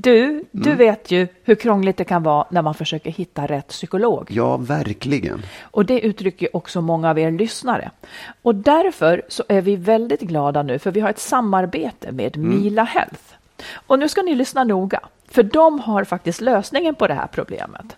Du, du vet ju hur krångligt det kan vara när man försöker hitta rätt psykolog. Ja, verkligen. Och det uttrycker också många av er lyssnare. Och därför så är vi väldigt glada nu för vi har ett samarbete med Mila Health. Och nu ska ni lyssna noga, för de har faktiskt lösningen på det här problemet.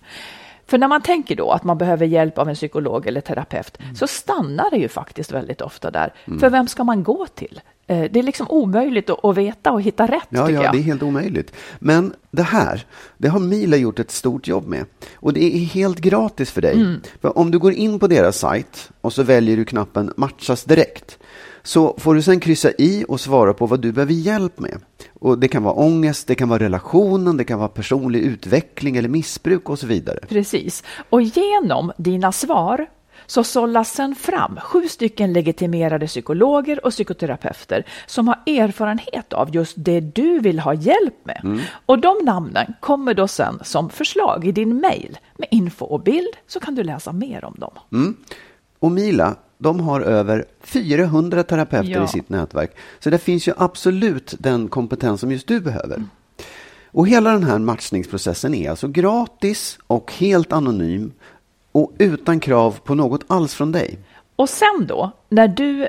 För när man tänker då att man behöver hjälp av en psykolog eller terapeut så stannar det ju faktiskt väldigt ofta där. För vem ska man gå till? Eh, Det är liksom omöjligt att, veta och hitta rätt Ja, ja, jag. det är helt omöjligt. Men det här, det har Mila gjort ett stort jobb med. Och det är helt gratis för dig. Mm. För om du går in på deras sajt och så väljer du knappen matchas direkt. Så får du sen kryssa i och svara på vad du behöver hjälp med. Och det kan vara ångest, det kan vara relationen, det kan vara personlig utveckling eller missbruk och så vidare. Precis. Och genom dina svar så sållas sen fram sju stycken legitimerade psykologer och psykoterapeuter som har erfarenhet av just det du vill ha hjälp med. Och de namnen kommer då sen som förslag i din mejl med info och bild så kan du läsa mer om dem. Och Mila, de har över 400 terapeuter Ja. i sitt nätverk. Så det finns ju absolut den kompetens som just du behöver. Och hela den här matchningsprocessen är alltså gratis och helt anonym och utan krav på något alls från dig. Och sen då, när du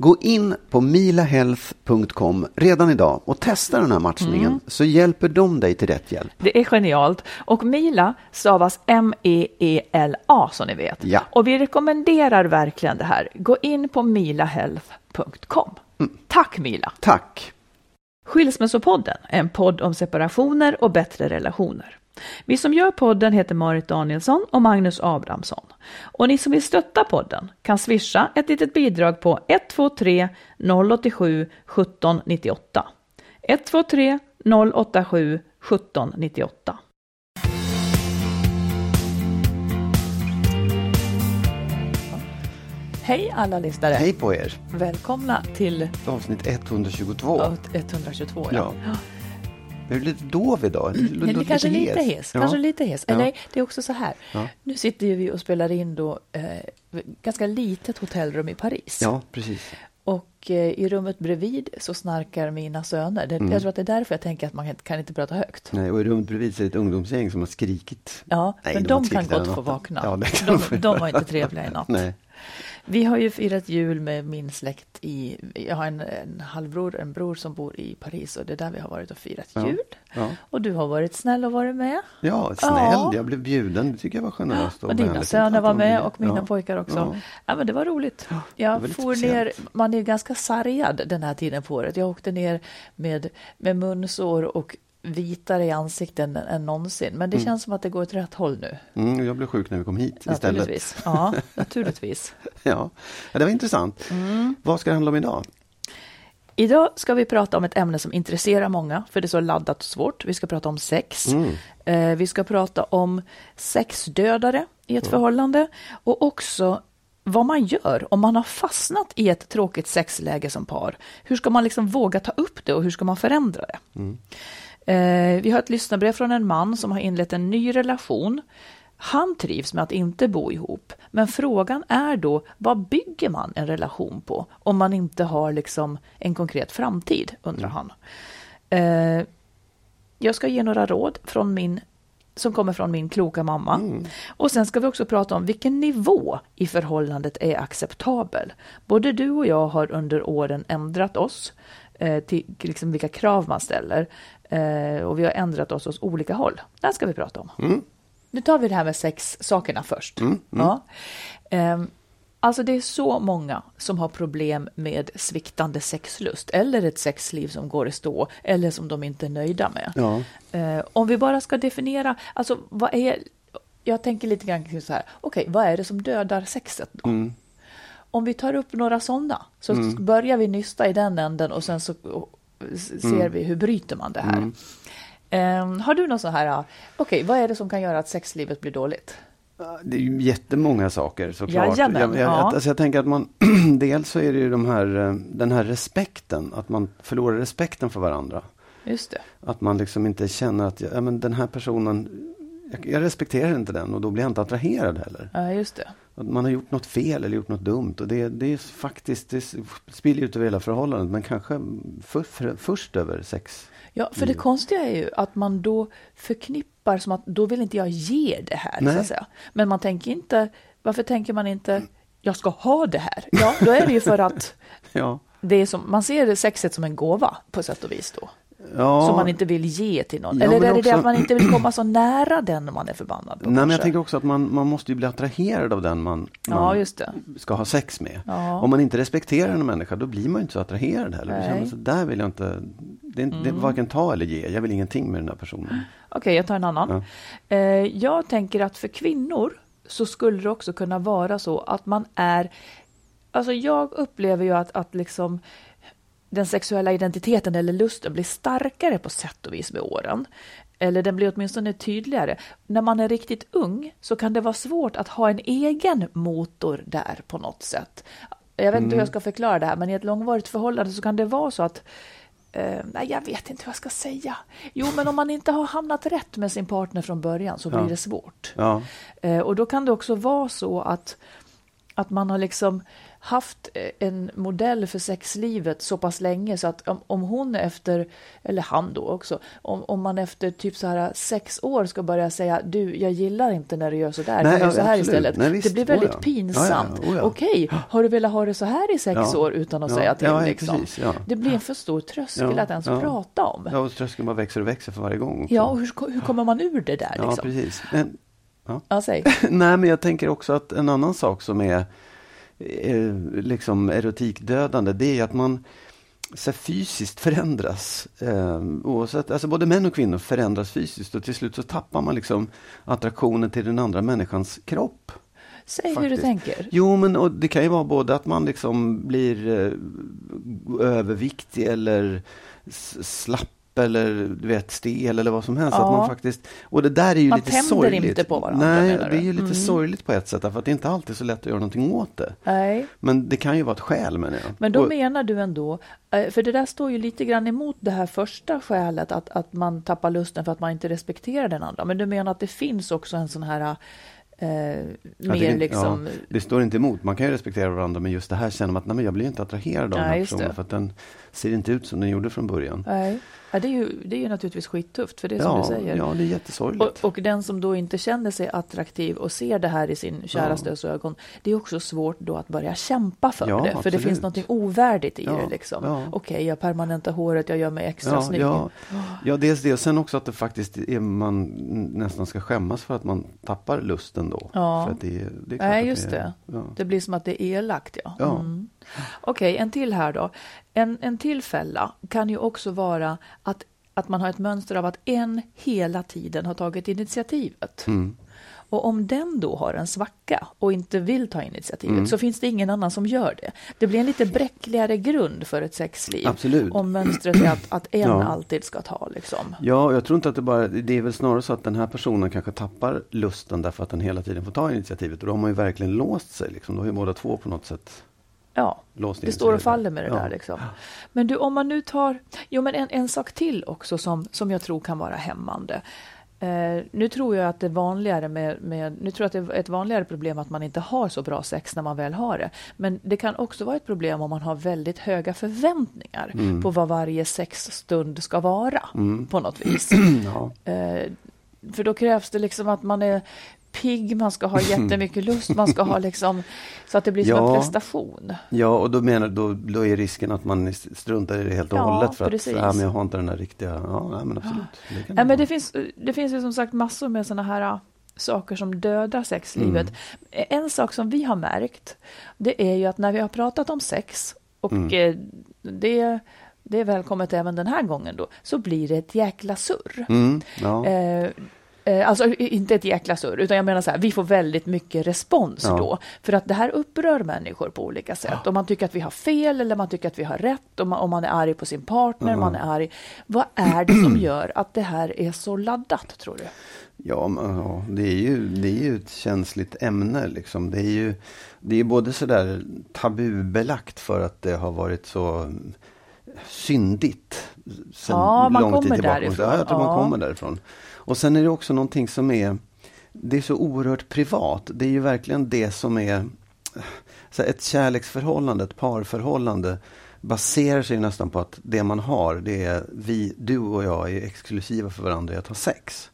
Gå in på milahealth.com redan idag och testa den här matchningen så hjälper de dig till rätt hjälp. Det är genialt. Och Mila stavas M-E-E-L-A som ni vet. Ja. Och vi rekommenderar verkligen det här. Gå in på milahealth.com. Tack Mila! Tack! Skilsmässopodden en podd om separationer och bättre relationer. Vi som gör podden heter Marit Danielsson och Magnus Abrahamsson. Och ni som vill stötta podden kan swisha ett litet bidrag på 123 087 1798. 123 087 1798. Hej alla lyssnare! Hej på er! Välkomna till Avsnitt 122. avsnitt 122. Ja. Är du lite dov idag? L- Men låter kanske lite hes. Ja. Kanske lite hes. Ja. Eller det är också så här. Ja. Nu sitter ju vi och spelar in då eh, ganska litet hotellrum i Paris. ja, precis. Och eh, i rummet bredvid så snarkar mina söner. Det, Mm. Jag tror att det är därför jag tänker att man kan, inte prata högt. Nej, och i rummet bredvid så är det ett ungdomsgäng som har skrikit. Ja, Nej, men de de kan gott få vakna. Ja, det de de, var inte trevliga i natt. Nej. Vi har ju firat jul med min släkt i... Jag har en, en halvbror, en bror som bor i Paris och det är där vi har varit och firat Ja. jul. Ja. Och du har varit snäll och varit med. Ja, snäll. Ja. Jag blev bjuden. Det tycker jag var generöst. Och dina söner var med och mina pojkar också. Ja. Men det var roligt. var Jag lite for ner, man är ganska sargad den här tiden på året. Jag åkte ner med, med munsår och vitare i ansikten än, än någonsin. Men det känns som att det går åt rätt håll nu. Mm, jag blev sjuk när vi kom hit istället. Ja, naturligtvis. Ja. det var intressant. Mm. Vad ska det handla om idag? Idag ska vi prata om ett ämne som intresserar många, för det är så laddat och svårt. Vi ska prata om sex. Eh, vi ska prata om sexdödare i ett förhållande och också vad man gör om man har fastnat i ett tråkigt sexläge som par. Hur ska man liksom våga ta upp det och hur ska man förändra det? Eh, vi har ett lyssnarbrev från en man som har inlett en ny relation. Han trivs med att inte bo ihop, men frågan är då vad bygger man en relation på om man inte har liksom en konkret framtid, undrar han. Eh, jag ska ge några råd från min, som kommer från min kloka mamma. Och sen ska vi också prata om vilken nivå i förhållandet är acceptabel. Både du och jag har under åren ändrat oss. eh, till liksom vilka krav man ställer. Eh, och vi har ändrat oss åt olika håll. Det ska vi prata om. Mm. Nu tar vi det här med sexsakerna först. Ja. Eh, alltså det är så många som har problem med sviktande sexlust eller ett sexliv som går i stå eller som de inte är nöjda med. Ja. Eh, om vi bara ska definiera, alltså vad är, jag tänker lite grann så här, okej, vad är det som dödar sexet då? Mm. Om vi tar upp några sådana, så börjar vi nysta i den änden och sen så ser Mm. vi hur bryter man det här. Eh, har du någon så här, okej, vad är det som kan göra att sexlivet blir dåligt? Det är ju jättemånga saker såklart. Jajamän, jag, jag, ja. alltså jag tänker att man, dels så är det ju de här, eh, den här respekten, att man förlorar respekten för varandra. Just det. Att man liksom inte känner att ja, men den här personen, jag, jag respekterar inte den och då blir jag inte attraherad heller. Ja, just det. Att man har gjort något fel eller gjort något dumt och det, det är faktiskt, det spiller ut över hela förhållandet men kanske för, för, först över sex. Ja, för det konstiga är ju att man då förknippar som att då vill inte jag ge det här. Så att säga. Men man tänker inte, varför tänker man inte jag ska ha det här? Ja, då är det ju för att Ja. det är som, man ser sexet som en gåva på sätt och vis då. Ja. Som man inte vill ge till någon. Ja, Eller är det det också- att man inte vill komma så nära den man är förbannad? På Nej, men jag tänker också att man, man måste ju bli attraherad av den man, man det. ska ha sex med. Om man inte respekterar en människa då blir man ju inte så attraherad heller. Känner så där vill jag inte, det är, inte- det är varken ta eller ge. Jag vill ingenting med den där personen. Okej, jag tar en annan. Eh, jag tänker att för kvinnor så skulle det också kunna vara så att man är... Alltså jag upplever ju att, att liksom den sexuella identiteten eller lusten blir starkare på sätt och vis med åren. Eller den blir åtminstone tydligare. När man är riktigt ung så kan det vara svårt att ha en egen motor där på något sätt. Jag vet inte hur jag ska förklara det här, men i ett långvarigt förhållande så kan det vara så att Eh, nej, jag vet inte vad jag ska säga. Jo, men om man inte har hamnat rätt med sin partner från början så blir Ja. det svårt. Ja, Eh, och då kan det också vara så att, att man har liksom haft eh, en modell för sexlivet så pass länge så att om, om hon efter, eller han då också, om, om man efter typ så här sex år ska börja säga du, jag gillar inte när du gör så där, Nej, ja, så här absolut. istället. Nej, visst. det blir Oh, väldigt ja. pinsamt. Ja, ja, oh, ja. Okej, har du velat ha det så här i sex Ja. år utan att Ja, säga till? ja, ja, liksom. precis, ja. Det blir en för stor tröskel Ja, att ens ja. prata om. ja och tröskeln bara växer och växer för varje gång. också. Ja, och hur, hur kommer man ur det där? ja Liksom? precis. Men, Ja. Nej, men jag tänker också att en annan sak som är eh, liksom erotikdödande, det är att man så fysiskt förändras. Eh, oavsett, alltså både män och kvinnor förändras fysiskt och till slut så tappar man liksom attraktionen till den andra människans kropp. Säg hur du faktiskt. tänker. Jo, men och det kan ju vara både att man liksom blir eh, överviktig eller s- eller du vet, stel eller vad som helst. Ja. Att man faktiskt, och det där är ju Man lite tänder sorgligt. inte på varandra, Nej, det är ju lite Mm. sorgligt på ett sätt. För att det är inte alltid så lätt att göra någonting åt det. Nej. Men det kan ju vara ett skäl menar jag. Men då Och- menar du ändå, eh, för det där står ju lite grann emot det här första skälet att, att man tappar lusten för att man inte respekterar den andra. Men du menar att det finns också en sån här eh, Ja, det, liksom... ja, det står inte emot. Man kan ju respektera varandra men just det här känner man att nej, men jag blir inte attraherad av den Nej, här just personen för att den ser inte ut som den gjorde från början. Nej. Ja, det, är ju, det är ju naturligtvis skittufft, för det är som ja, du säger. ja, det är jättesorgligt. Och, och den som då inte känner sig attraktiv och ser det här i sin kärastes ögon, det är också svårt då att börja kämpa för Ja, det. För det absolut. finns något ovärdigt i Ja, det. Liksom. ja. Okej, jag permanentar håret, jag gör mig extra Ja, snygg. ja, ja, dels det och sen också att det faktiskt är, man nästan ska skämmas för att man tappar lusten då. Ja. För att det, är- det är Nej, just det. det. Ja. Det blir som att det är elakt. Ja. Ja. Mm. Okej, en till här då. En, en till fälla kan ju också vara att, att man har ett mönster av att en hela tiden har tagit initiativet. Mm. Och om den då har en svacka och inte vill ta initiativet Mm. så finns det ingen annan som gör det. Det blir en lite bräckligare grund för ett sexliv. Absolut. Om mönstret är att, att en Ja. alltid ska ta liksom. Ja, jag tror inte att det bara, det är väl snarare så att den här personen kanske tappar lusten därför att den hela tiden får ta initiativet. Och då har man ju verkligen låst sig. Liksom. Då har ju båda två på något sätt Ja, låst det står och faller med det Ja. där. Liksom. Men du, om man nu tar... Jo, men en, en sak till också som, som jag tror kan vara hämmande. Eh, nu tror jag att det är vanligare med, med, nu tror jag att det är ett vanligare problem att man inte har så bra sex när man väl har det. Men det kan också vara ett problem om man har väldigt höga förväntningar Mm. på vad varje sexstund ska vara på något vis. Ja. Eh, för då krävs det liksom att man är pigg, man ska ha jättemycket lust, man ska ha liksom så att det blir som Ja. en prestation. Ja, och då menar då, då är risken att man struntar i det helt och Ja, hållet för precis. att ja, men jag har inte den där riktiga, ja nej, men absolut. Det Ja, det men vara. det, finns, det finns ju som sagt massor med sådana här äh, saker som dödar sexlivet. Mm. En sak som vi har märkt, det är ju att när vi har pratat om sex, och Mm. eh, det, det är välkommet även den här gången då, så blir det ett jäkla surr. Mm, ja. Eh, alltså i- inte ett jäkla surr, utan jag menar så här, vi får väldigt mycket respons Ja. då. För att det här upprör människor på olika sätt. Om man tycker att vi har fel eller man tycker att vi har rätt, om man, om man är arg på sin partner, man är arg. Vad är det som gör att det här är så laddat, tror du? Ja, men, ja det, är ju, det är ju ett känsligt ämne. Liksom. Det är ju det är både sådär tabubelagt för att det har varit så mm, syndigt. Sen Ja, man lång tid kommer tillbaka. därifrån. Ja, jag tror Ja. man kommer därifrån. Och sen är det också någonting som är det är så oerhört privat. Det är ju verkligen det som är ett kärleksförhållande, ett parförhållande baserar sig nästan på att det man har, det är vi, du och jag är exklusiva för varandra i att ha sex.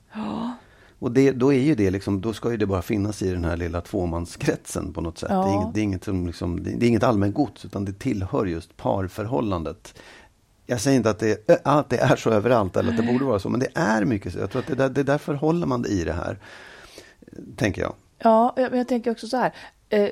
Och det, då är ju det liksom, då ska ju det bara finnas i den här lilla tvåmanskretsen på något sätt. Ja. Det, är inget, det, är inget som liksom, det är inget allmängods utan det tillhör just parförhållandet. Jag säger inte att det, är- att det är så överallt eller att det borde vara så, men det är mycket så. Jag tror att det, där, det därför håller man det i det här, tänker jag. Ja, men jag tänker också så här. Eh,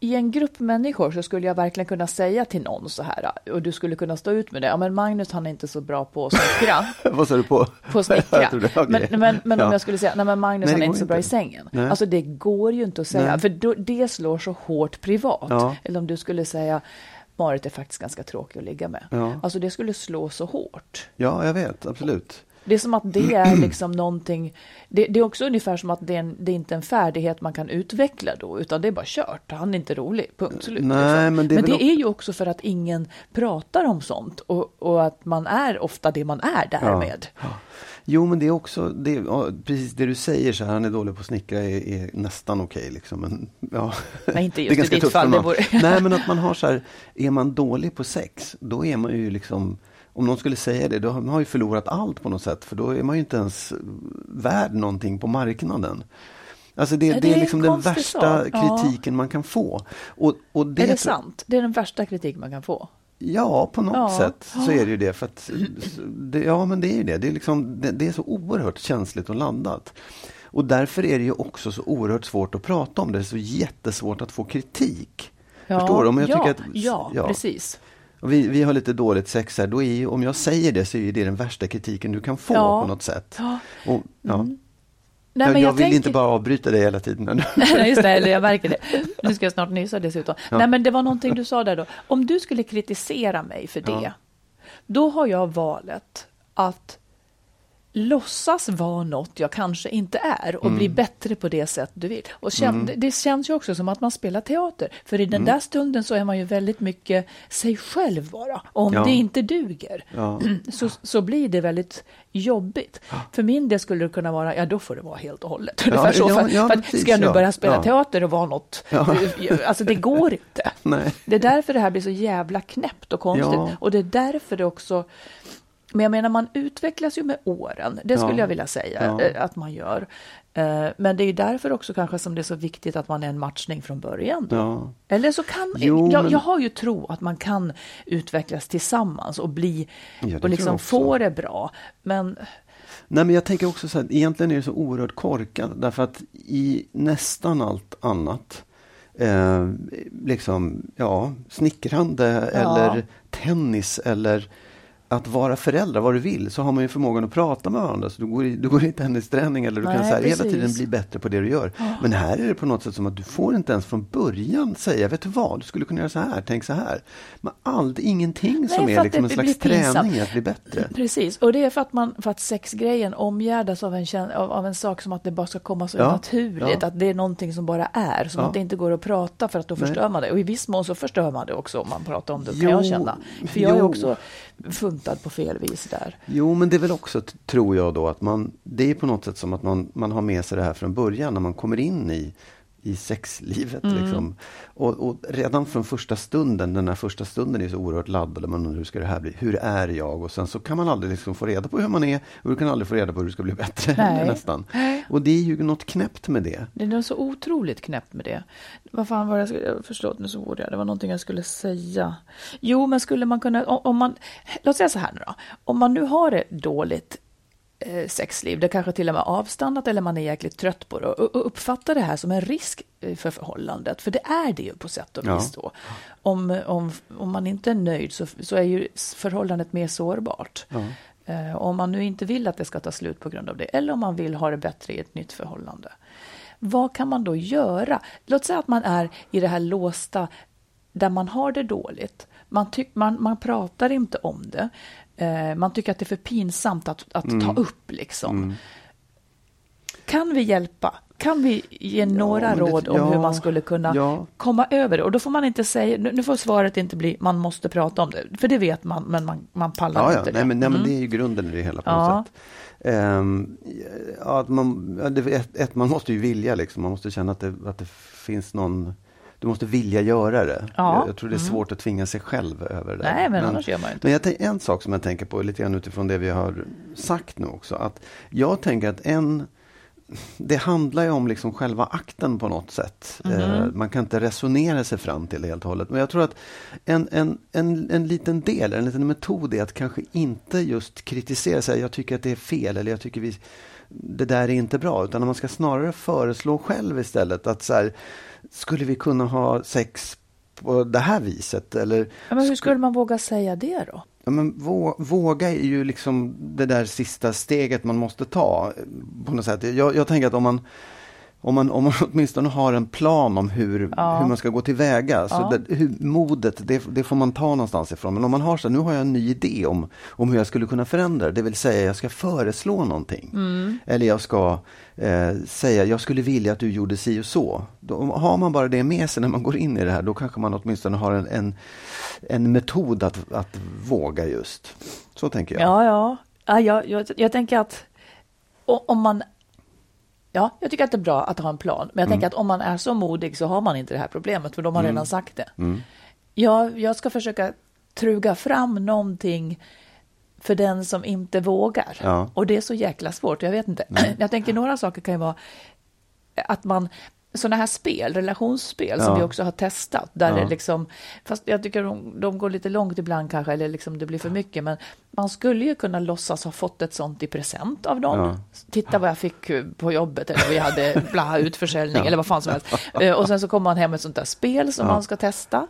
I en grupp människor så skulle jag verkligen kunna säga till någon så här, och du skulle kunna stå ut med det. Ja, men Magnus han är inte så bra på att snickra. Vad sa du på? På snickra. Trodde- okej. Men, men, men om Ja. jag skulle säga, nej men Magnus Nej, han det är inte så bra i inte. sängen. Nej. Alltså det går ju inte att säga, Nej. för då, det slår så hårt privat. Ja. Eller om du skulle säga, Marit är faktiskt ganska tråkig att ligga med. Ja. Alltså det skulle slå så hårt. Ja, jag vet, absolut. Det är som att det är liksom någonting, det, det är också ungefär som att det är, en, det är inte en färdighet man kan utveckla då, utan det är bara kört. Han är inte rolig, punkt slut. Nej, liksom. men det är väl det är ju också för att ingen pratar om sånt och, och att man är ofta det man är därmed. Jo, men det är också, det, ja, precis det du säger, så här, han är dålig på att snickra är, är nästan okej. liksom, men, ja. Nej, inte just Det är i ganska ditt tufft för fall, man. vore- Nej, men att man har så här, är man dålig på sex, då är man ju liksom, om någon skulle säga det, då har man ju förlorat allt på något sätt, för då är man ju inte ens värd någonting på marknaden. Alltså det, Ja, det, det är liksom den värsta sak. Ja. kritiken man kan få. Och, och det är det sant? Det är den värsta kritik man kan få. Ja, på något Ja. sätt så är det ju det. För att, det, ja, men det är ju det. Det är, liksom, det, det är så oerhört känsligt och laddat. Och därför är det ju också så oerhört svårt att prata om det. Det är så jättesvårt att få kritik. Ja, Förstår du? Om jag ja, tycker att, ja, precis. Och vi, vi har lite dåligt sex här. Då är om jag säger det så är det den värsta kritiken du kan få Ja. på något sätt. Ja. Och, ja. Nej, jag jag vill tänker- inte bara avbryta dig hela tiden. Nej, just det, eller jag märker det. Nu ska jag snart nysa dessutom. Nej, men det var någonting du sa där då. Om du skulle kritisera mig för det, Ja. då har jag valet att låtsas vara något jag kanske inte är och Mm. bli bättre på det sätt du vill. Och kän, det, det känns ju också som att man spelar teater, för i den Mm. där stunden så är man ju väldigt mycket sig själv bara. Och om Ja. det inte duger Ja. så, så blir det väldigt jobbigt. För min del skulle det kunna vara, ja då får det vara helt och hållet. Ungefär så. ja, för, ja, för att, precis, ska jag nu ja. börja spela Ja. teater och vara något, alltså det går inte. Det är därför det här blir så jävla knäppt och konstigt. Ja. Och det är därför det också men jag menar, man utvecklas ju med åren. Det skulle Ja. jag vilja säga Ja. eh, att man gör. Eh, Men det är därför också kanske som det är så viktigt att man är en matchning från början. Ja. Eller så kan, Jo, jag, men- jag har ju tro att man kan utvecklas tillsammans och bli, och liksom få det bra. Men Nej, men jag tänker också så här, egentligen är det så oerhört korkat därför att i nästan allt annat, eh, liksom, ja, snickrande eller tennis eller att vara förälder, vad du vill, så har man ju förmågan att prata med varandra. Så du går i, du går i tennisträning eller du Nej, kan så här, hela tiden bli bättre på det du gör. Men här är det på något sätt som att du får inte ens från början säga, vet du vad, du skulle kunna göra så här, tänk så här. Men aldrig, ingenting som för är liksom en slags träning att bli bättre. Precis, och det är för att, man, för att sexgrejen omgärdas av en, av, av en sak som att det bara ska komma så Ja, naturligt, ja. att det är någonting som bara är, som Ja. att det inte går att prata för att då Nej. förstör man det. Och i viss mån så förstör man det också om man pratar om det, kan Jo, jag känna. För jag är jo. också funtad på fel vis där. Jo, men det är väl också, tror jag då, att man, det är på något sätt som att man, man har med sig det här från början när man kommer in i i sexlivet. Liksom. Och, och redan från första stunden, den här första stunden är så oerhört laddad. Man undrar, hur ska det här bli? Hur är jag? Och sen så kan man aldrig liksom få reda på hur man är och du kan aldrig få reda på hur du ska bli bättre. Nästan. Och det är ju något knäppt med det. Det är något så otroligt knäppt med det. Vad fan var det jag förlåt nu så ord jag, det var någonting jag skulle säga. Jo, men skulle man kunna, om, om man, låt säga så här nu då, om man nu har det dåligt sexliv, det kanske till och med avstannat eller man är jäkligt trött på det och, uppfattar det här som en risk eh, för förhållandet, för det är det ju på sätt och Ja. vis då. Om, om, om man inte är nöjd så, så är ju förhållandet mer sårbart. Eh, om man nu inte vill att det ska ta slut på grund av det, eller om man vill ha det bättre i ett nytt förhållande. Vad kan man då göra? Låt säga att man är i det här låsta där man har det dåligt. Man, tyck, man, man pratar inte om det. Eh, man tycker att det är för pinsamt att, att ta upp. liksom. Kan vi hjälpa? Kan vi ge några men det- råd om ja, hur man skulle kunna ja. komma över det? Och då får man inte säga, nu nu får svaret inte bli man måste prata om det, för det vet man, men man, man pallar inte Nej, det. men, nej, men Mm. det är ju grunden i det hela på något sätt. Ja, att man, ett, ett, man måste ju vilja liksom. Man måste känna att det, att det finns någon du måste vilja göra det. Ja. Jag, jag tror det är svårt att tvinga sig själv över det. Nej, men annars gör man inte. Men jag, en sak som jag tänker på lite grann utifrån det vi har sagt nu också. Att jag tänker att en det handlar ju om liksom själva akten på något sätt. Eh, man kan inte resonera sig fram till det helt och hållet. Men jag tror att en, en, en, en liten del, en liten metod är att kanske inte just kritisera sig. Jag tycker att det är fel eller jag tycker vi, det där är inte bra. Utan man ska snarare föreslå själv istället att så här, skulle vi kunna ha sex på det här viset? Eller Ja, men hur skulle man våga säga det då? Ja, men vå- våga är ju liksom det där sista steget man måste ta. eh, På något sätt. Jag, jag tänker att om man, om, man, om man åtminstone har en plan om hur, Ja. hur man ska gå tillväga. Så Ja. det, hur, modet, det, det får man ta någonstans ifrån. Men om man har så nu har jag en ny idé om, om hur jag skulle kunna förändra det. Vill säga, jag ska föreslå någonting. Mm. Eller jag ska eh, säga, jag skulle vilja att du gjorde si och så. Då, har man bara det med sig när man går in i det här, då kanske man åtminstone har en, en, en metod att, att våga just. Så tänker jag. Ja, ja. ja jag, jag, jag tänker att om man... Ja, jag tycker att det är bra att ha en plan. Men jag tänker att om man är så modig så har man inte det här problemet, för de har redan sagt det. Ja, jag ska försöka truga fram någonting för den som inte vågar. Ja. Och det är så jäkla svårt, jag vet inte. Jag tänker några saker kan ju vara att man sådana här spel, relationsspel som Ja. vi också har testat, där Ja. det liksom, fast jag tycker de, de går lite långt ibland kanske, eller liksom det blir för mycket, men man skulle ju kunna låtsas ha fått ett sånt i present av någon. Ja. Titta vad jag fick eh, på jobbet, eller vi hade bla, utförsäljning, eller vad fan som helst. Eh, Och sen så kommer man hem med ett sånt där spel som man ska testa.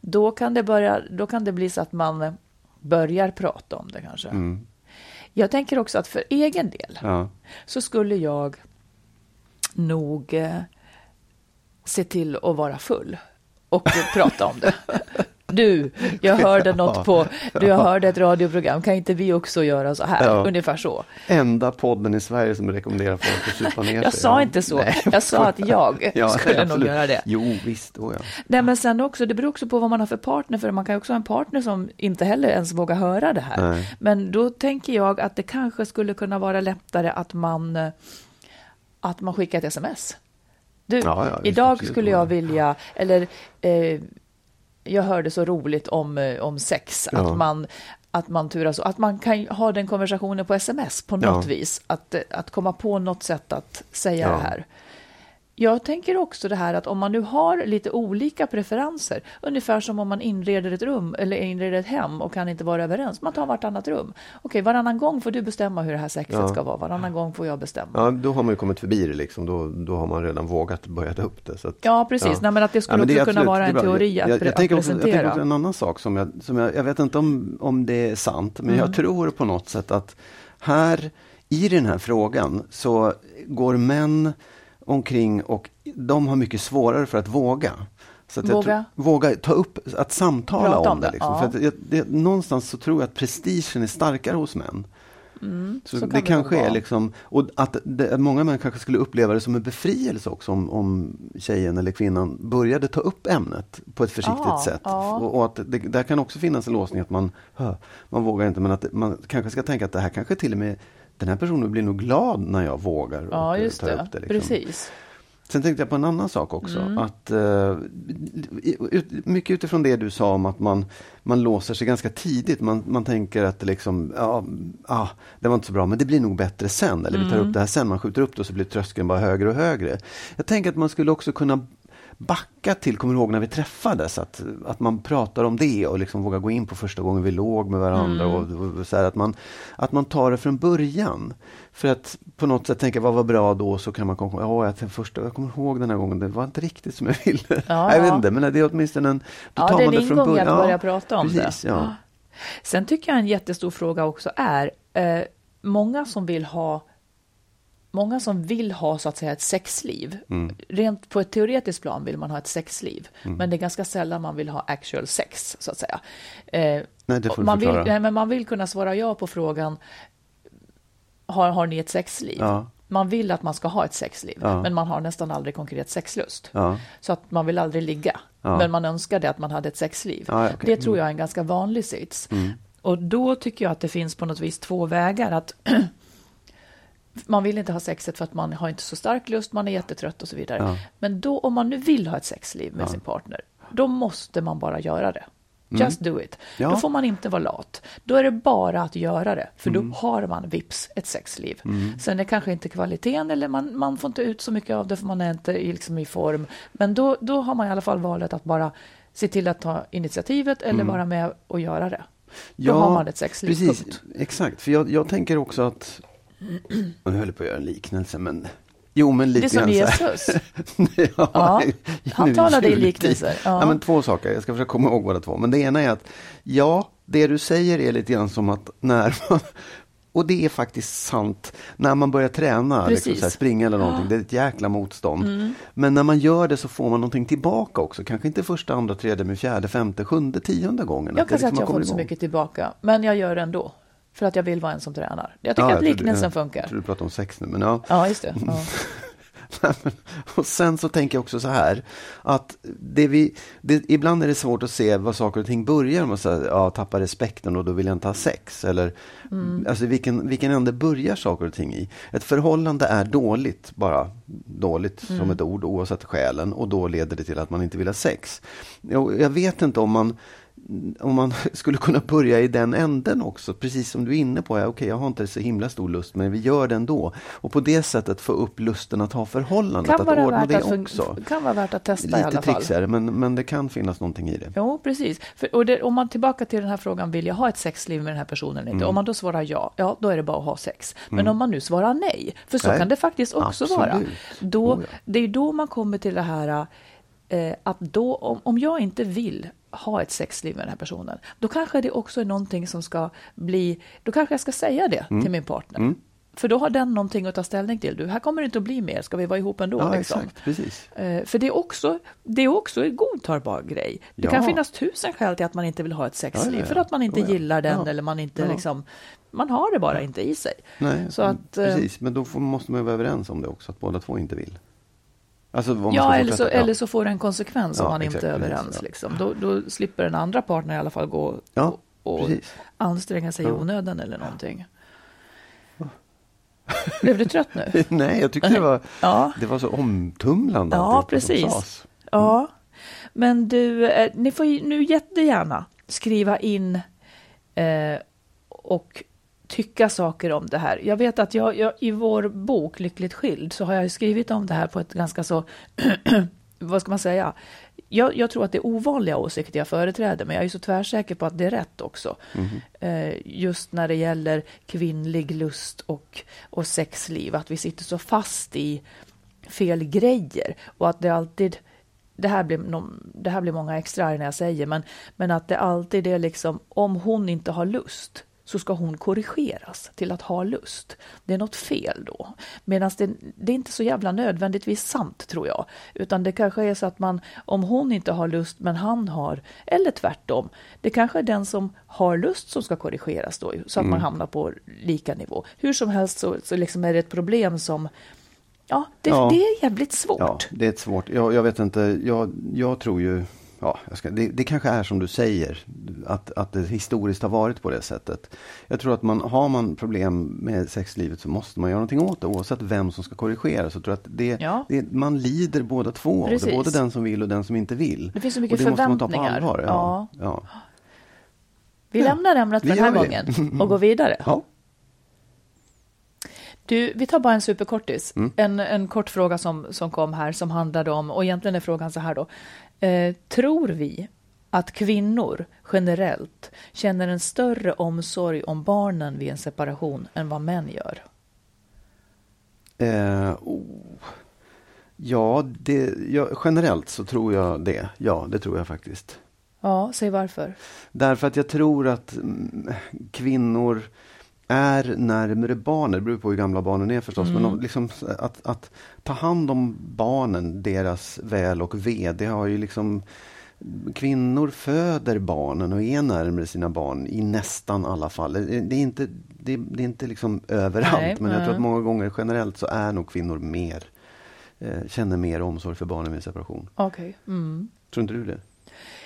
Då, kan det börja, då kan det bli så att man börjar prata om det kanske. Mm. Jag tänker också att för egen del, så skulle jag nog eh, se till att vara full och prata om det. Du, jag hörde något på, du jag hörde ett radioprogram, kan inte vi också göra så här? Ja. Ungefär så. Enda podden i Sverige som rekommenderar folk att supa ner Jag sig. sa inte så, jag sa att jag Ja, skulle nog absolut. göra det. Jo, visst. Oh, ja. Nej, men sen också, det beror också på vad man har för partner, för man kan ju också ha en partner som inte heller ens vågar höra det här. Nej. Men då tänker jag att det kanske skulle kunna vara lättare att man, eh, att man skickar ett sms. Du, Ja, ja, idag skulle jag vilja, eller eh, jag hörde så roligt om, eh, om sex, Ja. att man att man turas att man kan ha den konversationen på sms på något vis. Att, att komma på något sätt att säga det här. Jag tänker också det här att om man nu har lite olika preferenser, ungefär som om man inreder ett rum eller inreder ett hem och kan inte vara överens, man tar vartannat rum. Okej, varannan gång får du bestämma hur det här sexet Ja. ska vara, varannan gång får jag bestämma. ja, då har man ju kommit förbi det liksom. Då, då har man redan vågat börja ta upp det. Så att, Ja, precis. Nej, men att det skulle men är också kunna absolut- vara det är en teori att jag, pre- jag, tänker att också, jag presentera. tänker också en annan sak som jag, som jag, jag vet inte om, om det är sant, men Mm. jag tror på något sätt att här i den här frågan så går män omkring och de har mycket svårare för att våga. Så att jag Våga? tror, våga ta upp, att samtala Prata om, om det. det, Liksom. ja. För jag, det, någonstans så tror jag att prestigen är starkare hos män. så, Mm, så kan det det kanske nog är vara. liksom, och att det, många män kanske skulle uppleva det som en befrielse också om, om tjejen eller kvinnan började ta upp ämnet på ett försiktigt Ja, sätt. ja. Och, och att det, där kan också finnas en låsning att man, man vågar inte, men att man kanske ska tänka att det här kanske till och med den här personen blir nog glad när jag vågar Ja, och, just ta det. upp det. Liksom. Precis. Sen tänkte jag på en annan sak också. Mm. Att, eh, ut, mycket utifrån det du sa om att man, man låser sig ganska tidigt. Man, man tänker att det liksom, ja, ah, det var inte så bra, men det blir nog bättre sen. Eller vi tar Mm. upp det här sen. Man skjuter upp det och så blir tröskeln bara högre och högre. Jag tänker att man skulle också kunna backa till, kommer du ihåg när vi träffades? Att, att man pratar om det och liksom vågar gå in på första gången vi låg med varandra. Mm. Och, och så här, att, man, att man tar det från början. För att på något sätt tänka vad var bra då så kan man komma ihåg, ja, jag, första, jag kommer ihåg den här gången, det var inte riktigt som jag ville. Ja, jag vet inte, men det är åtminstone en... Då Ja, tar det man det från början. att börja prata om precis, det. Ja. Sen tycker jag en jättestor fråga också är eh, många som vill ha Många som vill ha så att säga ett sexliv. Mm. Rent på ett teoretiskt plan vill man ha ett sexliv. Men det är ganska sällan man vill ha actual sex så att säga. Eh, Nej, det får man, vill, förklara. nej, men man vill kunna svara ja på frågan har, har ni ett sexliv? Ja. Man vill att man ska ha ett sexliv, Ja. men man har nästan aldrig konkret sexlust. Ja. Så att man vill aldrig ligga, men man önskade att man hade ett sexliv. Okej. Det tror jag är en ganska vanlig sits. Och då tycker jag att det finns på något vis två vägar. att Man vill inte ha sexet för att man har inte så stark lust, man är jättetrött och så vidare. Ja. Men då om man nu vill ha ett sexliv med sin partner, då måste man bara göra det. Just do it. Ja. Då får man inte vara lat. Då är det bara att göra det, för då har man vips ett sexliv. Sen är kanske inte kvaliteten, eller man, man får inte ut så mycket av det, för man är inte i, liksom i form. Men då, då har man i alla fall valet att bara se till att ta initiativet eller vara med och göra det. Då har man ett sexliv, precis. punkt. Exakt, för jag, jag tänker också att... Jag höll på att göra en liknelse, men... Jo, men lite Det är som. Jesus. ja, Ja, han talade i liknelser, ja. Ja. men två saker, jag ska försöka komma ihåg båda två. Men det ena är att, ja, det du säger är lite grann som att när man, och det är faktiskt sant, när man börjar träna, liksom här, springa eller någonting, det är ett jäkla motstånd. Men när man gör det så får man någonting tillbaka också, kanske inte första, andra, tredje, men fjärde, femte, sjunde, tionde gången. Jag kan säga att liksom jag har fått så mycket tillbaka, men jag gör det ändå. För att jag vill vara en som tränar. Jag tycker Ja, att jag trodde- liknelsen jag funkar. trodde du pratade om sex nu, men ja. Ja, just det. Ja. och sen så tänker jag också så här, att det vi, det, ibland är det svårt att se vad saker och ting börjar med. Så här, ja, tappa respekten och då vill jag inte ha sex. Eller, alltså vilken, vilken ände börjar saker och ting i? Ett förhållande är dåligt, bara dåligt som ett ord oavsett skälen. Och då leder det till att man inte vill ha sex. Jag, jag vet inte om man om man skulle kunna börja i den änden också, precis som du är inne på. Ja, Okej, jag har inte så himla stor lust, men vi gör det ändå. Och på det sättet få upp lusten att ha förhållandet, Kan, att ordna det att också. kan vara värt att testa i Lite alla fall. det, men, men det kan finnas någonting i det. Jo, precis. För, och det, om man tillbaka till den här frågan, vill jag ha ett sexliv med den här personen inte? Mm. Om man då svarar ja, ja, då är det bara att ha sex. Men om man nu svarar nej, för så Nej. kan det faktiskt också Absolut. vara. Då, Oh, ja. Det är då man kommer till det här eh, att då, om, om jag inte vill ha ett sexliv med den här personen, då kanske det också är någonting som ska bli, då kanske jag ska säga det Mm. till min partner. För då har den någonting att ta ställning till. Du, här kommer det inte att bli mer, ska vi vara ihop ändå? Ja, liksom? exakt. Precis. Eh, För det är, också, det är också en godtagbar grej. Det Ja. kan finnas tusen skäl till att man inte vill ha ett sexliv. Ja, ja. För att man inte gillar den eller man inte liksom... Man har det bara inte i sig. Nej, Så att, eh, precis. Men då får, måste man ju vara överens om det också, att båda två inte vill. Alltså, om man Ja eller, så, eller så får det en konsekvens om Ja, man inte exakt, är precis, överens. ja. Liksom. Då, då slipper den andra partnern i alla fall gå Ja, och, och precis. anstränga sig i onödan eller någonting. Blev du trött nu? Nej, jag tyckte det var, det var så omtumlande. Ja, precis. sades. Ja, men du, eh, ni får ju nu jättegärna skriva in eh, och tycka saker om det här. Jag vet att jag, jag i vår bok Lyckligt skild så har jag skrivit om det här på ett ganska så, vad ska man säga? Jag, jag tror att det är ovanliga åsikter jag företräder, men jag är så tvärsäker på att det är rätt också. Eh, just när det gäller kvinnlig lust och, och sexliv, att vi sitter så fast i fel grejer och att det alltid det här, blir det här blir många extra när jag säger, men, men att det alltid är liksom, om hon inte har lust så ska hon korrigeras till att ha lust. Det är något fel då. Medan det, det är inte så jävla nödvändigtvis sant, tror jag. Utan det kanske är så att man, om hon inte har lust men han har, eller tvärtom. Det kanske är den som har lust som ska korrigeras då, så att man hamnar på lika nivå. Hur som helst så, så liksom är det ett problem som, ja, det, Ja. det är jävligt svårt. Ja, det är ett svårt. Jag, jag vet inte, jag, jag tror ju ja, ska, det, det kanske är som du säger, att, att det historiskt har varit på det sättet. Jag tror att man, har man problem med sexlivet så måste man göra någonting åt det, oavsett vem som ska korrigera. Så tror jag att det, Ja. det, man lider båda två av det, både den som vill och den som inte vill. Det finns så mycket och det måste man ta på förväntningar. allvar. Ja. Ja. Vi lämnar ämnet för den här gången och går vidare. Ja. Du, vi tar bara en superkortis. Mm. En, en kort fråga som, som kom här som handlade om, och egentligen är frågan så här då. Eh, tror vi att kvinnor generellt känner en större omsorg om barnen vid en separation än vad män gör? Eh, oh. Ja, det, ja, generellt så tror jag det. Ja, det tror jag faktiskt. Ja, säg varför. Därför att jag tror att mm, kvinnor är närmare barnen. Det beror på hur gamla barnen är förstås. Men de, liksom, att, att ta hand om barnen, deras väl och ve, det har ju liksom Kvinnor föder barnen och är närmare sina barn i nästan alla fall. Det är inte, det, det är inte liksom överallt, Nej, men jag tror mm. att många gånger generellt så är nog kvinnor mer, eh, känner mer omsorg för barnen vid separation. Okej. Mm. Tror inte du det?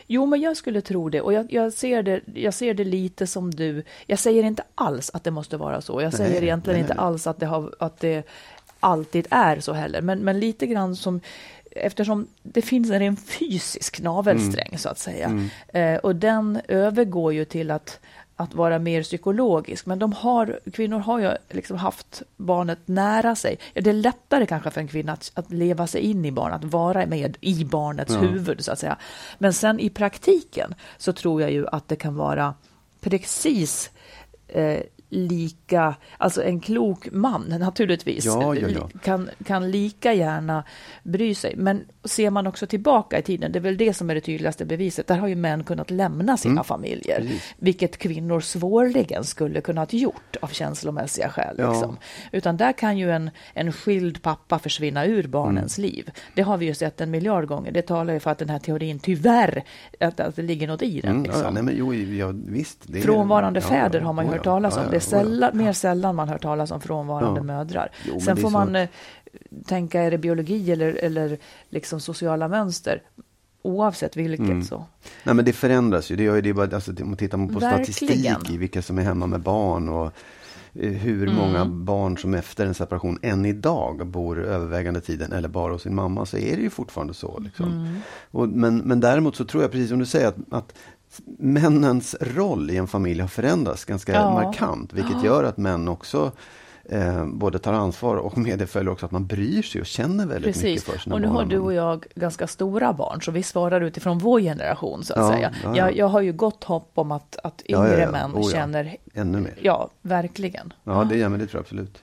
Jo, men jag skulle tro det. Och jag, jag, ser det, jag ser det lite som du. Jag säger inte alls att det måste vara så. Jag säger Nej, egentligen nej, inte nej. alls att det, har, att det alltid är så heller. Men, men lite grann som Eftersom det finns en ren fysisk navelsträng Mm. så att säga. Eh, och den övergår ju till att, att vara mer psykologisk. Men de har, kvinnor har ju liksom haft barnet nära sig. Det är lättare kanske för en kvinna att, att leva sig in i barnet, att vara med i barnets Ja. huvud så att säga. Men sen i praktiken så tror jag ju att det kan vara precis eh, lika, alltså en klok man naturligtvis Ja, ja, ja. Kan, kan lika gärna bry sig. Men ser man också tillbaka i tiden, det är väl det som är det tydligaste beviset, där har ju män kunnat lämna sina Mm, familjer, precis. vilket kvinnor svårligen skulle kunnat gjort av känslomässiga skäl. Liksom. Utan där kan ju en, en skild pappa försvinna ur barnens Mm. liv. Det har vi ju sett en miljard gånger. Det talar ju för att den här teorin tyvärr, att, att det ligger något i den. Mm, liksom. nej, men, jo, ja, visst. Frånvarande fäder har man ju hört talas om. Det. Sällan, mer sällan man hör talas om frånvarande Ja. mödrar. Jo, Sen får man eh, tänka, är det biologi eller, eller liksom sociala mönster? Oavsett vilket Mm. så. Nej, men det förändras ju. Det gör ju det bara, alltså, om man tittar på Verkligen. statistik i vilka som är hemma med barn och eh, hur Mm. många barn som efter en separation än idag bor övervägande tiden eller bara hos sin mamma så är det ju fortfarande så. Liksom. Mm. Och, men, men däremot så tror jag precis som du säger att, att männens roll i en familj har förändrats ganska Ja. markant. Vilket gör att män också eh, både tar ansvar och med det följer också att man bryr sig och känner väldigt mycket Precis. för sina Och nu barn. har du och jag ganska stora barn, så vi svarar utifrån vår generation, så att Ja, säga. ja, ja. Jag, jag har ju gott hopp om att, att yngre män Oh, känner... Ännu mer. Ja, verkligen. Ja, det, ja men det tror jag absolut.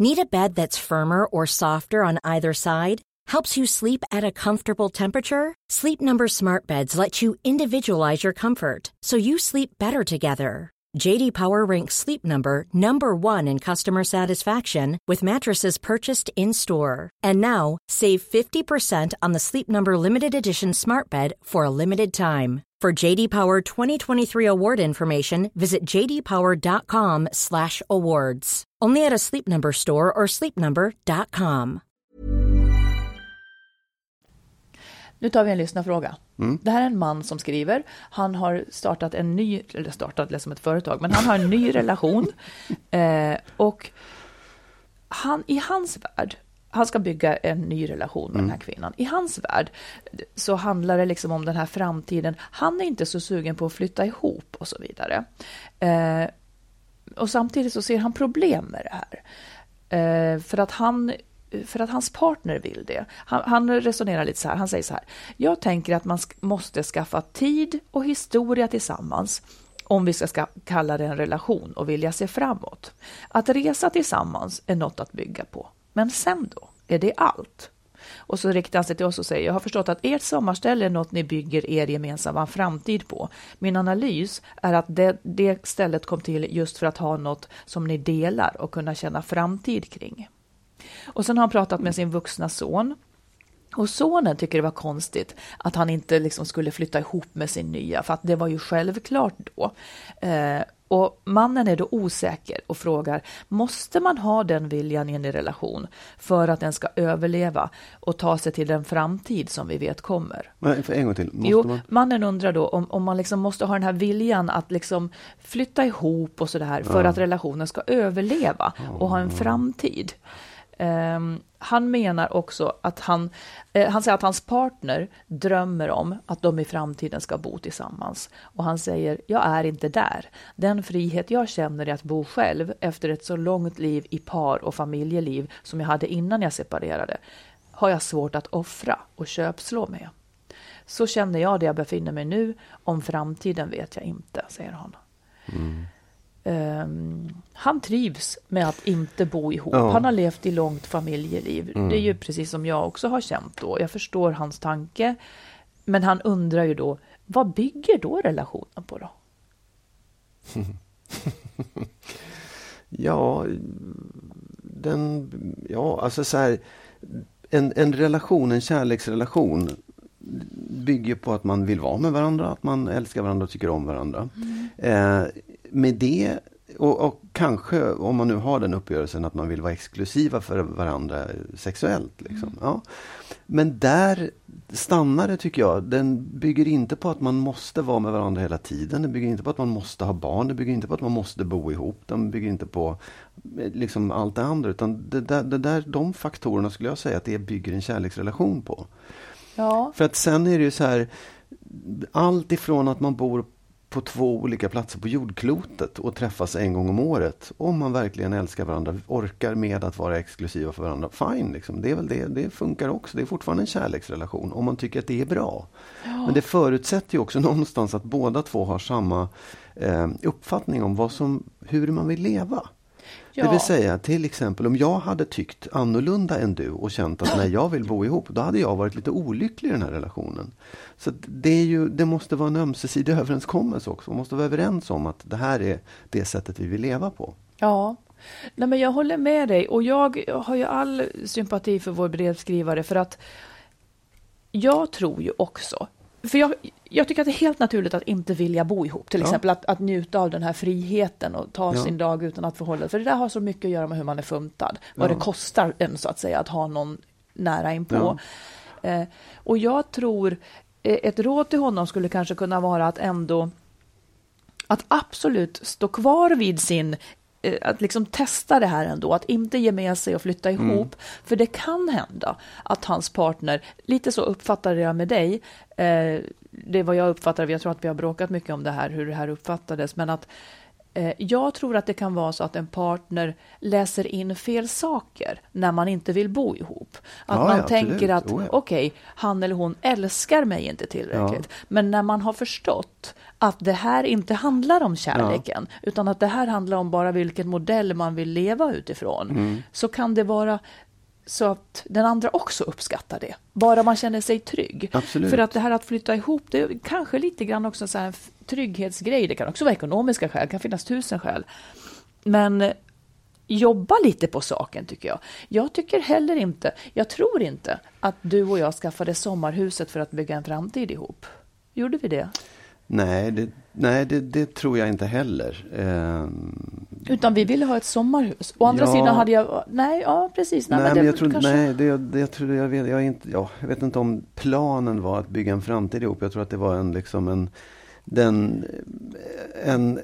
Need a bed that's firmer or softer on either side? Helps you sleep at a comfortable temperature? Sleep Number Smart Beds let you individualize your comfort so you sleep better together. JD Power ranks Sleep Number number 1 in customer satisfaction with mattresses purchased in-store. And now, save 50% on the Sleep Number limited edition Smart Bed for a limited time. For JD Power 2023 award information, visit jdpower.com/awards. Only at a Sleep Number store or sleepnumber.com. Nu tar vi en lyssnarfråga. Mm. Det här är en man som skriver. Han har startat en ny, eller startat det som ett företag, men han har en ny relation. Eh, och han, i hans värld, han ska bygga en ny relation med den här kvinnan. I hans värld så handlar det liksom om den här framtiden. Han är inte så sugen på att flytta ihop och så vidare. Eh, och samtidigt så ser han problem med det här. Eh, för att han för att hans partner vill det. Han, han, resonerar lite så här, han säger så här. Jag tänker att man sk måste skaffa tid och historia tillsammans om vi ska, ska kalla det en relation och vilja se framåt. Att resa tillsammans är något att bygga på. Men sen då? Är det allt? Och så riktar han sig till oss och säger, jag har förstått att ert sommarställe är något ni bygger er gemensamma framtid på. Min analys är att det, det stället kom till just för att ha något som ni delar och kunna känna framtid kring. Och sen har han pratat med sin vuxna son. Och sonen tycker det var konstigt att han inte liksom skulle flytta ihop med sin nya, för att det var ju självklart då. Eh, och mannen är då osäker och frågar, måste man ha den viljan i en relation för att den ska överleva och ta sig till den framtid som vi vet kommer? Nej, för en gång till. Måste jo, man... mannen undrar då om, om man liksom måste ha den här viljan att liksom flytta ihop och sådär för ja. att relationen ska överleva och ha en framtid. Um, han menar också att han, eh, han säger att hans partner drömmer om att de i framtiden ska bo tillsammans. Och han säger, jag är inte där. Den frihet jag känner i att bo själv efter ett så långt liv i par och familjeliv som jag hade innan jag separerade, har jag svårt att offra och köpslå med. Så känner jag där jag befinner mig nu, om framtiden vet jag inte, säger han. Mm. Um, han trivs med att inte bo ihop. Ja. Han har levt i långt familjeliv. Mm. Det är ju precis som jag också har känt då. Jag förstår hans tanke. Men han undrar ju då, vad bygger då relationen på då? ja, den, ja, alltså så här, en, en relation, en kärleksrelation bygger på att man vill vara med varandra, att man älskar varandra och tycker om varandra. Mm. Eh, med det, och, och, kanske om man nu har den uppgörelsen att man vill vara exklusiva för varandra sexuellt. Liksom. Mm. Ja. Men där stannar det tycker jag. Den bygger inte på att man måste vara med varandra hela tiden. Den bygger inte på att man måste ha barn. Den bygger inte på att man måste bo ihop. Den bygger inte på liksom allt det andra. Utan det där, det där, de faktorerna skulle jag säga att det bygger en kärleksrelation på. Ja. För att sen är det ju så här allt ifrån att man bor på två olika platser på jordklotet och träffas en gång om året. Om man verkligen älskar varandra, orkar med att vara exklusiva för varandra. Fine, liksom. det, är väl det, det funkar också. Det är fortfarande en kärleksrelation om man tycker att det är bra. Ja. Men det förutsätter ju också någonstans att båda två har samma eh, uppfattning om vad som, hur man vill leva. Ja. Det vill säga till exempel om jag hade tyckt annorlunda än du och känt att när jag vill bo ihop, då hade jag varit lite olycklig i den här relationen. Så det, ju, det måste vara en ömsesidig överenskommelse också. Man måste vara överens om att det här är det sättet vi vill leva på. Ja, Nej, men jag håller med dig och jag har ju all sympati för vår brevskrivare för att jag tror ju också för jag, jag, tycker att det är helt naturligt att inte vilja bo ihop. Till ja. exempel att, att, njuta av den här friheten och ta ja. sin dag utan att förhålla sig. För det där har så mycket att göra med hur man är funtad. Vad ja. det kostar en så att säga att ha någon nära inpå. Eh, och jag tror eh, ett råd till honom skulle kanske kunna vara att ändå att absolut stå kvar vid sin att liksom testa det här ändå, att inte ge med sig och flytta mm. ihop. Mm. För det kan hända att hans partner, lite så uppfattade jag med dig, eh, det var jag uppfattade, jag tror att vi har bråkat mycket om det här, hur det här uppfattades, men att eh, jag tror att det kan vara så att en partner läser in fel saker när man inte vill bo ihop. Att ja, man ja, tänker att oh, ja. okej, okay, han eller hon älskar mig inte tillräckligt. Men när man har förstått att det här inte handlar om kärleken, ja. utan att det här handlar om bara vilken modell man vill leva utifrån, mm. så kan det vara så att den andra också uppskattar det. Bara man känner sig trygg. Absolut. För att det här att flytta ihop, det är kanske lite grann också så här trygghetsgrej. Det kan också vara ekonomiska skäl, det kan finnas tusen skäl. Men jobba lite på saken tycker jag. Jag tycker heller inte, jag tror inte att du och jag skaffade sommarhuset för att bygga en framtid ihop. Gjorde vi det? Nej, det, nej det, det, tror jag inte heller. Eh, Utan vi ville ha ett sommarhus. Å andra ja, sidan hade jag, nej, ja precis. Nej, nej men, det, jag tror, kanske... nej, det, det, jag, tror, jag, vet, jag, inte, ja, jag vet inte om planen var att bygga en framtid ihop. Jag tror att det var en, liksom en, den, en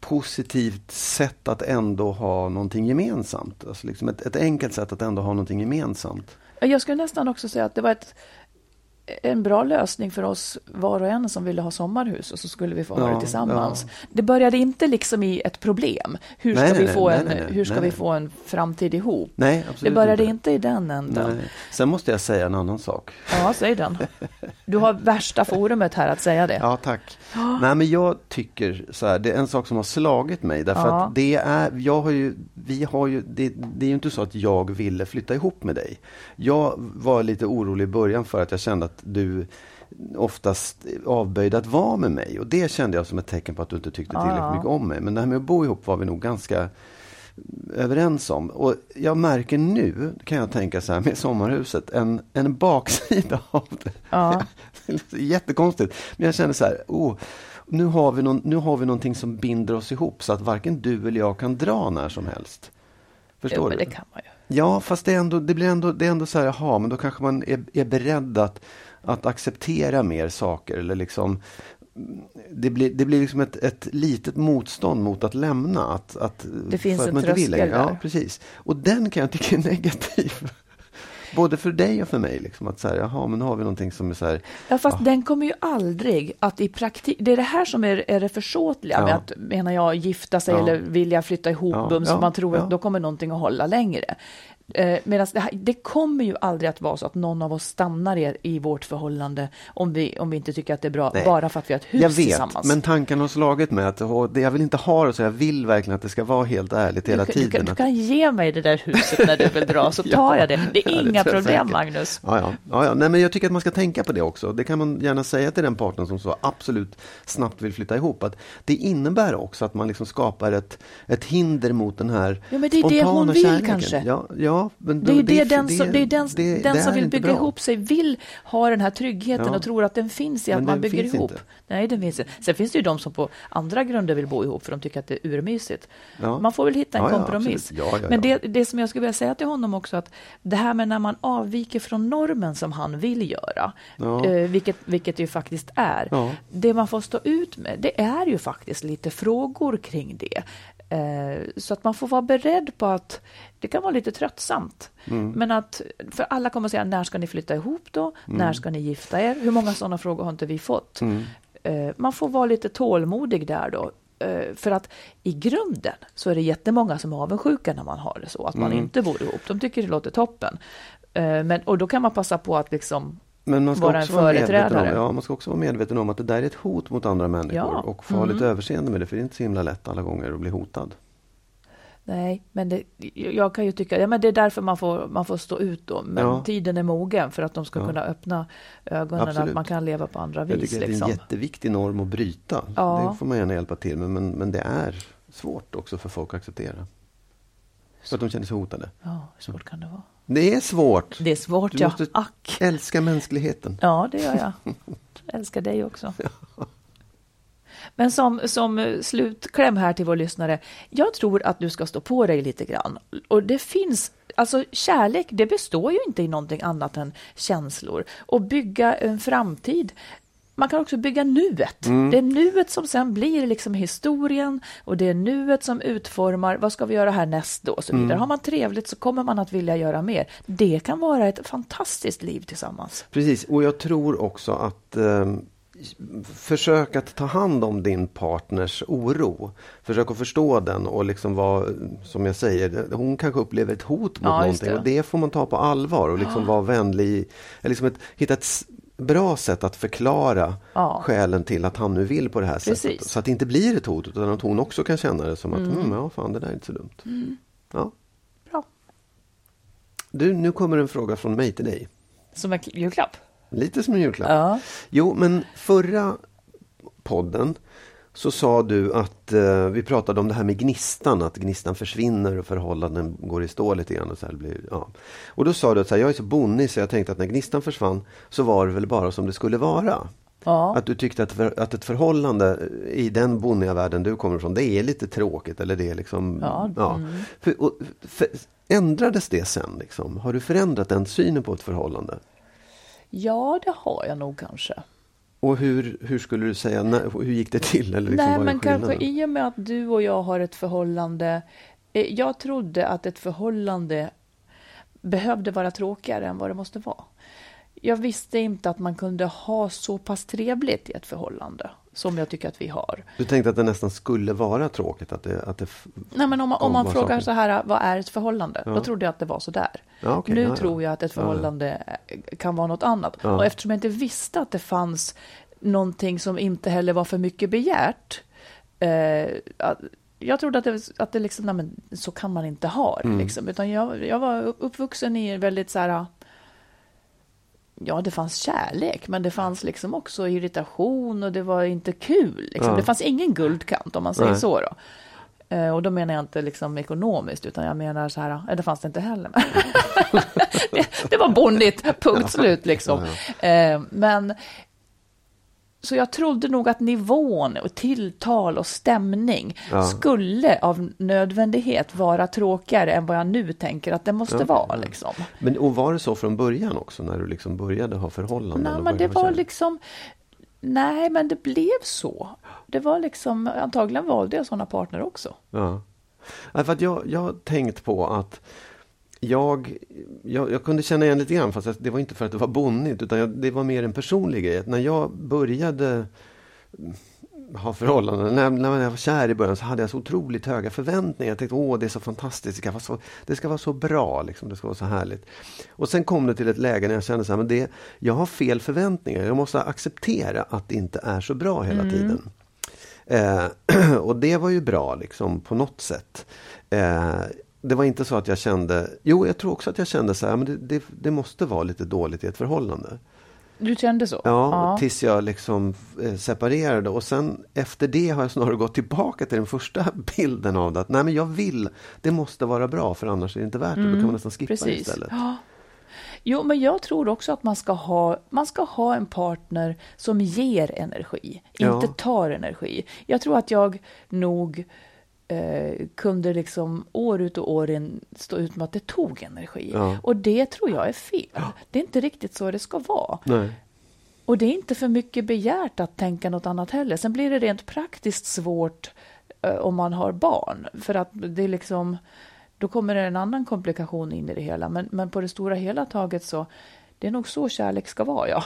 positivt sätt att ändå ha någonting gemensamt. Alltså liksom ett, ett enkelt sätt att ändå ha någonting gemensamt. Jag skulle nästan också säga att det var ett en bra lösning för oss var och en som ville ha sommarhus och så skulle vi få ha Ja, det tillsammans. ja. Det började inte liksom i ett problem. Hur ska, Nej, vi, få nej, en, hur ska vi få en framtid ihop? Nej, Det absolut började inte. inte i den änden. Sen måste jag säga en annan sak. Ja, säg den. Du har värsta forumet här att säga det. Ja, tack. Nej, men jag tycker så här, det är en sak som har slagit mig. Därför Ja. att det är, jag har ju, vi har ju, det, det är ju inte så att jag ville flytta ihop med dig. Jag var lite orolig i början för att jag kände att du oftast avböjde att vara med mig. Och det kände jag som ett tecken på att du inte tyckte tillräckligt Ja. mycket om mig. Men det här med att bo ihop var vi nog ganska överens om. Och jag märker nu, kan jag tänka så här med sommarhuset, en, en baksida av det. Ja. Jättekonstigt. Men jag känner så här, oh, nu, har vi någon, nu har vi någonting som binder oss ihop så att varken du eller jag kan dra när som helst. Förstår Jo, men du? det kan man ju. Ja, fast det, är ändå, det blir ändå, det är ändå så här, jaha, men då kanske man är, är beredd att, att acceptera mer saker. Eller liksom, det, blir, det blir liksom ett, ett litet motstånd mot att lämna. Att, att, Det finns en tröskel längre. Ja, där. precis. Och den kan jag tycka är negativ. Både för dig och för mig. Liksom, att så här, jaha, men nu har vi någonting som är så här, Ja, fast den kommer ju aldrig att i praktik... Det är det här som är, är det försåtliga med Ja. att, menar jag, gifta sig Ja. eller vilja flytta ihop Ja, bums, ja, man tror att då kommer någonting att hålla längre. Eh, Medan det, det kommer ju aldrig att vara så att någon av oss stannar i, i vårt förhållande om vi, om vi inte tycker att det är bra, Nej. bara för att vi har ett hus Jag vet, tillsammans. men tanken har slagit mig att det- jag vill inte ha det så. Jag vill verkligen att det ska vara helt ärligt hela du, du, tiden. kan, du att- kan ge mig det där huset när du vill dra, så Ja. tar jag det. Det är Ja, det inga jag problem. Magnus. Ja, ja. Ja, ja. Nej, men jag tycker att man ska tänka på det också. Det kan man gärna säga till den partnern som så absolut snabbt vill flytta ihop. Att det innebär också att man liksom skapar ett, ett hinder mot den här Ja, men det är det hon vill kärleken. kanske. Ja, ja, men Det är, det, den som, det är den, det- den det som vill bygga bra. ihop sig vill ha den här tryggheten Ja. och tror att den finns i att Men man den bygger ihop. inte. Nej, den finns inte. Sen finns det ju de som på andra grunder vill bo ihop för de tycker att det är urmysigt. Ja. Man får väl hitta en Ja, ja, kompromiss. Ja, ja, Men ja. det, det som jag skulle vilja säga till honom också att det här med när man avviker från normen som han vill göra, Ja. eh, vilket, vilket det ju faktiskt är. Ja. Det man får stå ut med, det är ju faktiskt lite frågor kring det. Eh, Så att man får vara beredd på att det kan vara lite tröttsamt. Mm. Men att, för alla kommer att säga, när ska ni flytta ihop då? Mm. När ska ni gifta er? Hur många sådana frågor har inte vi fått? Mm. Eh, Man får vara lite tålmodig där då. Eh, För att i grunden så är det jättemånga som är avundsjuka när man har det så, att man Mm. inte bor ihop. De tycker det låter toppen. Men, och då kan man passa på att liksom Men man ska, vara en också vara medveten om, ja, man ska också vara medveten om att det där är ett hot mot andra människor. Ja. Och få ha Mm. lite överseende med det, för det är inte så himla lätt alla gånger att bli hotad. Nej, men det, jag kan ju tycka, ja men det är därför man får, man får stå ut då. Men Ja. tiden är mogen för att de ska Ja. kunna öppna ögonen Absolut. att man kan leva på andra Jag vis. tycker att det är Liksom. en jätteviktig norm att bryta. Ja. Det får man gärna hjälpa till med, men, men det är svårt också för folk att acceptera. Så att de känner sig hotade. Ja, hur svårt kan det vara? Det är svårt. Det är svårt, Du ja. måste Ack. älska mänskligheten. Ja, det gör jag. Jag älskar dig också. Men som, som slutkläm här till vår lyssnare. Jag tror att du ska stå på dig lite grann. Och det finns, alltså kärlek, det består ju inte i någonting annat än känslor. Och bygga en framtid. Man kan också bygga nuet. Det är nuet som sen blir liksom historien och det är nuet som utformar vad ska vi göra härnäst då och så vidare. Har man trevligt så kommer man att vilja göra mer. Det kan vara ett fantastiskt liv tillsammans. Precis, och jag tror också att eh, försök att ta hand om din partners oro. Försök att förstå den och liksom vara, som jag säger, hon kanske upplever ett hot mot Ja, någonting det. och det får man ta på allvar och liksom vara vänlig. Liksom ett, hitta ett bra sätt att förklara Ja. skälen till att han nu vill på det här sättet. Precis. Så att det inte blir ett hot utan att hon också kan känna det som att, mm, ja fan det där är inte så dumt. Ja. Bra. Du, nu kommer en fråga från mig till dig. Som en julklapp? Lite som en julklapp. Ja. Jo, men förra podden så sa du att eh, vi pratade om det här med gnistan, att gnistan försvinner och förhållanden går i stå lite grann. Och, så blir, ja. och då sa du att här, jag är så bonnig så jag tänkte att när gnistan försvann så var det väl bara som det skulle vara. Ja. Att du tyckte att, för, att ett förhållande i den bonniga världen du kommer ifrån, det är lite tråkigt eller det är liksom... Ja, mm. För, och, för, ändrades det sen? Liksom? Har du förändrat den synen på ett förhållande? ja, det har jag nog kanske. Och hur, hur skulle du säga, när, hur gick det till? Eller liksom, Nej, men kanske i och med att du och jag har ett förhållande. eh, Jag trodde att ett förhållande behövde vara tråkigare än vad det måste vara. jag visste inte att man kunde ha så pass trevligt i ett förhållande som jag tycker att vi har. Du tänkte att det nästan skulle vara tråkigt? Att det, att det Nej, men om man, om man frågar saker. så här, vad är ett förhållande? Ja. Då trodde jag att det var så där. Ja, okej, nu ja, tror jag att ett förhållande eh, kan vara något annat. Och eftersom jag inte visste att det fanns någonting som inte heller var för mycket begärt. Eh, jag trodde att det, att det liksom, nej men så kan man inte ha det. Mm. Liksom. Utan jag, jag var uppvuxen i en väldigt så här, ja det fanns kärlek, men det fanns liksom också irritation och det var inte kul. Liksom. Ja. Det fanns ingen guldkant om man säger Nej. så. Då. Eh, Och då menar jag inte liksom ekonomiskt, utan jag menar så här, eh, det fanns det inte heller. det, det var bonnigt, punkt slut liksom. Eh, Men så jag trodde nog att nivån och tilltal och stämning Ja. skulle av nödvändighet vara tråkigare än vad jag nu tänker att det måste Okej, vara. ja. Liksom. Men och var det så från början också när du liksom började ha förhållanden? Nej, men det var liksom... Nej, men det blev så. Det var liksom, antagligen valde jag sådana partner också. Ja. Ja, för att jag, jag har tänkt på att jag, jag, jag kunde känna igen lite grann, fast det var inte för att det var bonnigt, utan jag, det var mer en personlig grej. Att när jag började ha förhållanden, när, när jag var kär i början så hade jag så otroligt höga förväntningar. Jag tänkte, åh det är så fantastiskt, det ska vara så, det ska vara så bra, liksom, det ska vara så härligt. Och sen kom det till ett läge när jag kände så här, men det, jag har fel förväntningar. Jag måste acceptera att det inte är så bra hela tiden. Eh, och det var ju bra liksom på något sätt. Eh, det var inte så att jag kände, jo jag tror också att jag kände så här, men det, det, det måste vara lite dåligt i ett förhållande. Du kände så? Ja, tills jag liksom eh, separerade och sen efter det har jag snarare gått tillbaka till den första bilden av det. Att nej men jag vill, det måste vara bra för annars är det inte värt det. Då kan man nästan skippa Mm, Precis. istället. Ja. Jo, men jag tror också att man ska ha, man ska ha en partner som ger energi, Ja. inte tar energi. Jag tror att jag nog eh, kunde liksom år ut och år in stå ut med att det tog energi. Ja. Och det tror jag är fel. Det är inte riktigt så det ska vara. Nej. Och det är inte för mycket begärt att tänka något annat heller. Sen blir det rent praktiskt svårt eh, om man har barn. För att det är liksom, då kommer det en annan komplikation in i det hela. Men, men på det stora hela taget så, det är nog så kärlek ska vara, ja.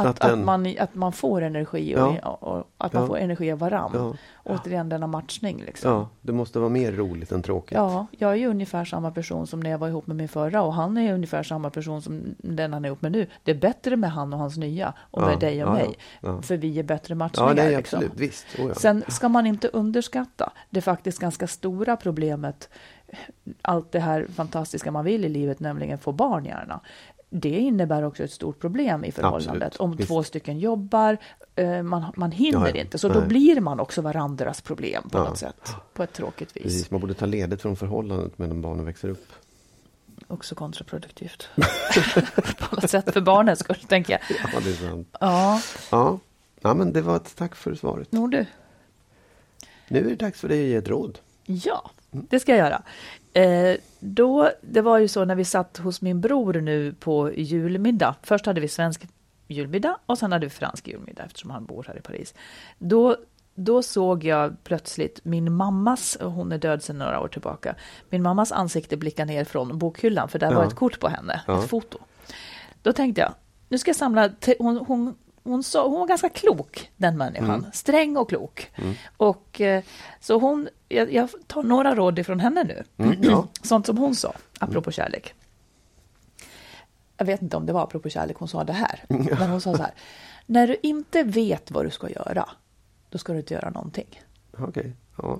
Att, Att att, den- man, att man får energi och, Ja. och, och att man Ja. får energi av varann. Ja. Återigen denna matchning. Liksom. Ja, det måste vara mer roligt än tråkigt. Ja, jag är ju ungefär samma person som när jag var ihop med min förra och han är ungefär samma person som den han är ihop med nu. Det är bättre med han och hans nya och med dig och mig. För vi är bättre matchningar. Ja, nej, liksom. absolut. Visst. Oh. Sen ska man inte underskatta det faktiskt ganska stora problemet, allt det här fantastiska man vill i livet, nämligen få barn gärna. Det innebär också ett stort problem i förhållandet. Absolut. Om Visst. två stycken jobbar, eh, man, man hinner Ja, ja. inte, så då Nej. blir man också varandras problem på Ja. något sätt. På ett tråkigt vis. Precis, man borde ta ledigt från förhållandet medan barnen växer upp. Också kontraproduktivt. på något sätt för barnens skull, tänker jag. Ja, det är sant. Ja, Ja. ja, men det var ett tack för svaret. nog du. Nu är det dags för dig att ge ett råd. Ja, det ska jag göra. Eh, då, det var ju så när vi satt hos min bror nu på julmiddag. Först hade vi svensk julmiddag och sen hade vi fransk julmiddag eftersom han bor här i Paris. Då, då såg jag plötsligt min mammas, hon är död sedan några år tillbaka, min mammas ansikte blicka ner från bokhyllan för där var Ja. ett kort på henne, Ja. ett foto. Då tänkte jag, nu ska jag samla, hon, hon, hon, sa, hon var ganska klok, den människan. Sträng och klok. Och eh, så hon, jag, jag tar några råd ifrån henne nu. ja. Sånt som hon sa, apropå kärlek. Jag vet inte om det var apropå kärlek hon sa det här. Men hon sa så här. När du inte vet vad du ska göra, då ska du inte göra någonting. Okej. Ja.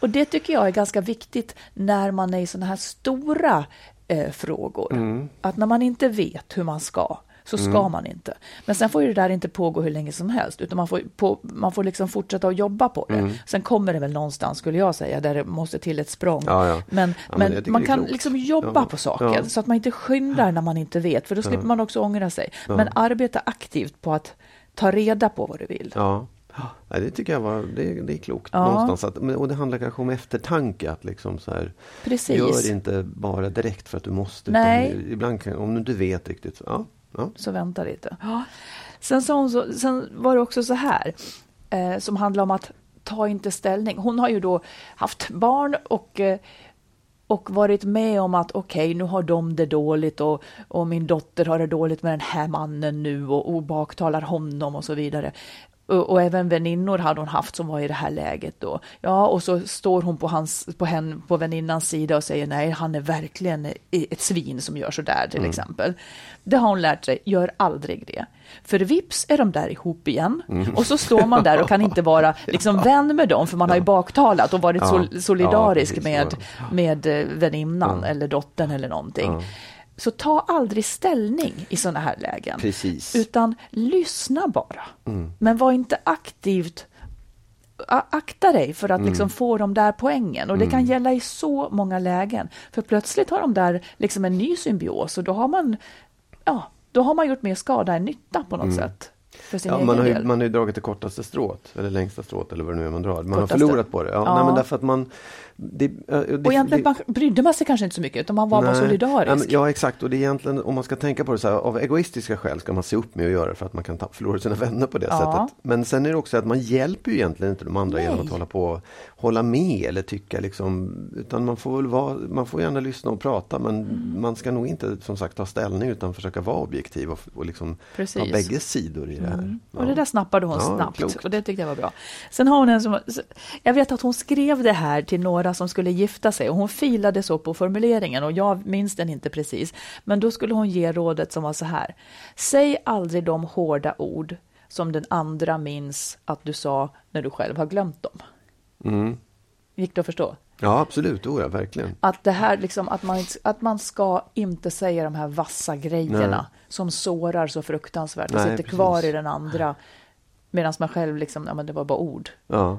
Och det tycker jag är ganska viktigt när man är i sådana här stora eh, frågor. Mm. Att när man inte vet hur man ska, så ska man inte. Men sen får ju det där inte pågå hur länge som helst, utan man får, på, man får liksom fortsätta att jobba på det. Mm. Sen kommer det väl någonstans, skulle jag säga, där det måste till ett språng. Ja, ja. Men, Ja, men men man kan klokt. liksom jobba på saken, så att man inte skyndar när man inte vet, för då slipper man också ångra sig. Men arbeta aktivt på att ta reda på vad du vill. Ja. Det tycker jag var, det, det är klokt Ja. någonstans. Att, och det handlar kanske om eftertanke. Att liksom så här, Precis. Gör inte bara direkt för att du måste. Ibland kan, om du inte vet riktigt. Så, ja, ja. så vänta lite. Ja. Sen, sa hon så, sen var det också så här, eh, som handlar om att ta inte ställning. Hon har ju då haft barn och eh, och varit med om att okej, okay, nu har de det dåligt och, och min dotter har det dåligt med den här mannen nu och, och baktalar honom och så vidare. Och, och, även väninnor hade hon haft som var i det här läget då. Ja, och så står hon på, hans, på, hen, på väninnans sida och säger nej, han är verkligen ett svin som gör så där till mm. exempel. Det har hon lärt sig, gör aldrig det. För vips är de där ihop igen mm. och så står man där och kan inte vara liksom vän med dem för man har ju baktalat och varit ja. solidarisk ja, med, med eh, väninnan eller dottern eller någonting. Så ta aldrig ställning i sådana här lägen. Precis. Utan lyssna bara. Mm. Men var inte aktivt akta dig för att mm. liksom få de där poängen. Och det kan mm. gälla i så många lägen. För plötsligt har de där liksom en ny symbios och då har man, ja, då har man gjort mer skada än nytta på något mm. sätt. ja, man, har ju, man har ju dragit det kortaste strået, eller längsta strået eller vad det nu är man drar. Man kortaste. har förlorat på det. Ja, ja. Nej, men därför att man, det, det, och egentligen det, brydde man sig kanske inte så mycket, utan man var nej, bara solidarisk. Ja, exakt. Och det är egentligen, om man ska tänka på det så här, av egoistiska skäl ska man se upp med att göra det för att man kan ta, förlora sina vänner på det ja. sättet. Men sen är det också att man hjälper ju egentligen inte de andra nej. genom att hålla på och hålla med eller tycka liksom, utan man får väl vara, man får gärna lyssna och prata men mm. man ska nog inte som sagt ta ställning utan försöka vara objektiv och, och liksom ha bägge sidor i det här. Mm. Ja. Och det där snappade hon snabbt klokt. och det tyckte jag var bra. Sen har hon en som, jag vet att hon skrev det här till några några som skulle gifta sig och hon filade så på formuleringen och jag minns den inte precis. Men då skulle hon ge rådet som var så här. Säg aldrig de hårda ord som den andra minns att du sa när du själv har glömt dem. Mm. Gick det att förstå? Ja, absolut. Oh, ja, verkligen. Att, det här, liksom, att, man, att man ska inte säga de här vassa grejerna Nej. som sårar så fruktansvärt och sitter precis. kvar i den andra. Medan man själv, liksom, ja men det var bara ord. Ja.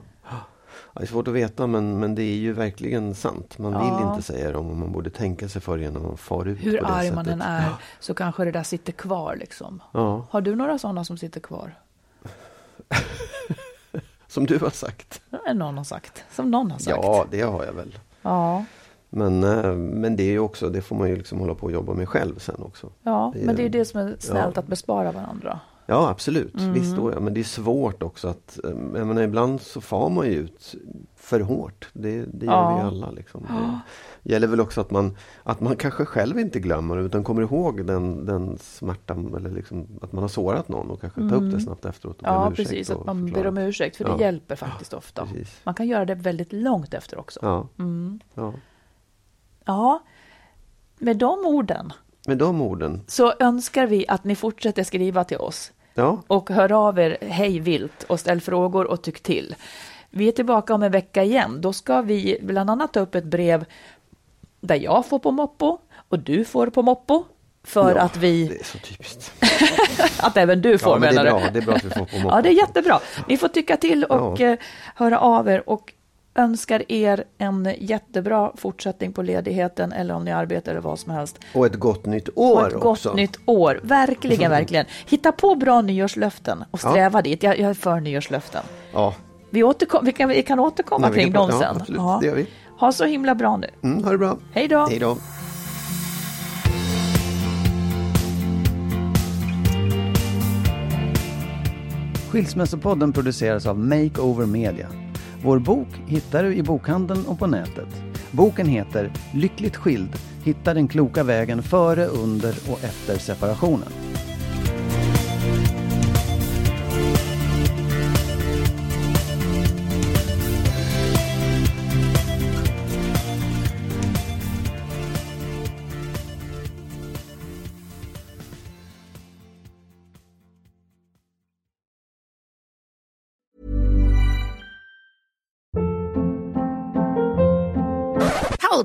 Ja, det är svårt att veta men, men det är ju verkligen sant. Man ja. vill inte säga dem och man borde tänka sig för innan man far ut Hur på det arg sättet. man än är så kanske det där sitter kvar liksom. Ja. Har du några sådana som sitter kvar? som du har sagt? Någon har sagt. Som någon har sagt. Ja, det har jag väl. Ja. Men, eh, men det är ju också, det får man ju liksom hålla på och jobba med själv sen också. Ja, det är, men det är det som är snällt ja. att bespara varandra. Ja absolut, mm. visst då ja. Men det är svårt också att, eh, jag menar, ibland så far man ju ut för hårt. Det, det gör ja. vi alla. Liksom. Det gäller väl också att man, att man kanske själv inte glömmer utan kommer ihåg den, den smärtan eller liksom, att man har sårat någon och kanske mm. ta upp det mm. snabbt efteråt. Och ja precis, att man ber om ursäkt för det hjälper faktiskt ofta. Precis. Man kan göra det väldigt långt efter också. Ja. Mm. ja. ja, med de orden med de orden så önskar vi att ni fortsätter skriva till oss. Ja. Och hör av er hej vilt och ställ frågor och tyck till. Vi är tillbaka om en vecka igen. Då ska vi bland annat ta upp ett brev där jag får på moppo och du får på moppo. För ja, att vi... Det är så typiskt. att även du får, ja, men det är bra. Det är bra att vi får på moppo. Ja, det är jättebra. Ni får tycka till och ja. Eh, höra av er. Och önskar er en jättebra fortsättning på ledigheten eller om ni arbetar eller vad som helst. Och ett gott nytt år och ett också. gott nytt år, verkligen, verkligen. Hitta på bra nyårslöften och sträva ja. dit. Jag, jag är för nyårslöften. Ja. Vi, återkom, vi, kan, vi kan återkomma Nej, kring dem sen. Ja, absolut, ja. det gör vi. Ha så himla bra nu. Mm, ha det bra. Hej då. Hej då. Skilsmässopodden produceras av Makeover Media. Vår bok hittar du i bokhandeln och på nätet. Boken heter Lyckligt skild. Hitta den kloka vägen före, under och efter separationen.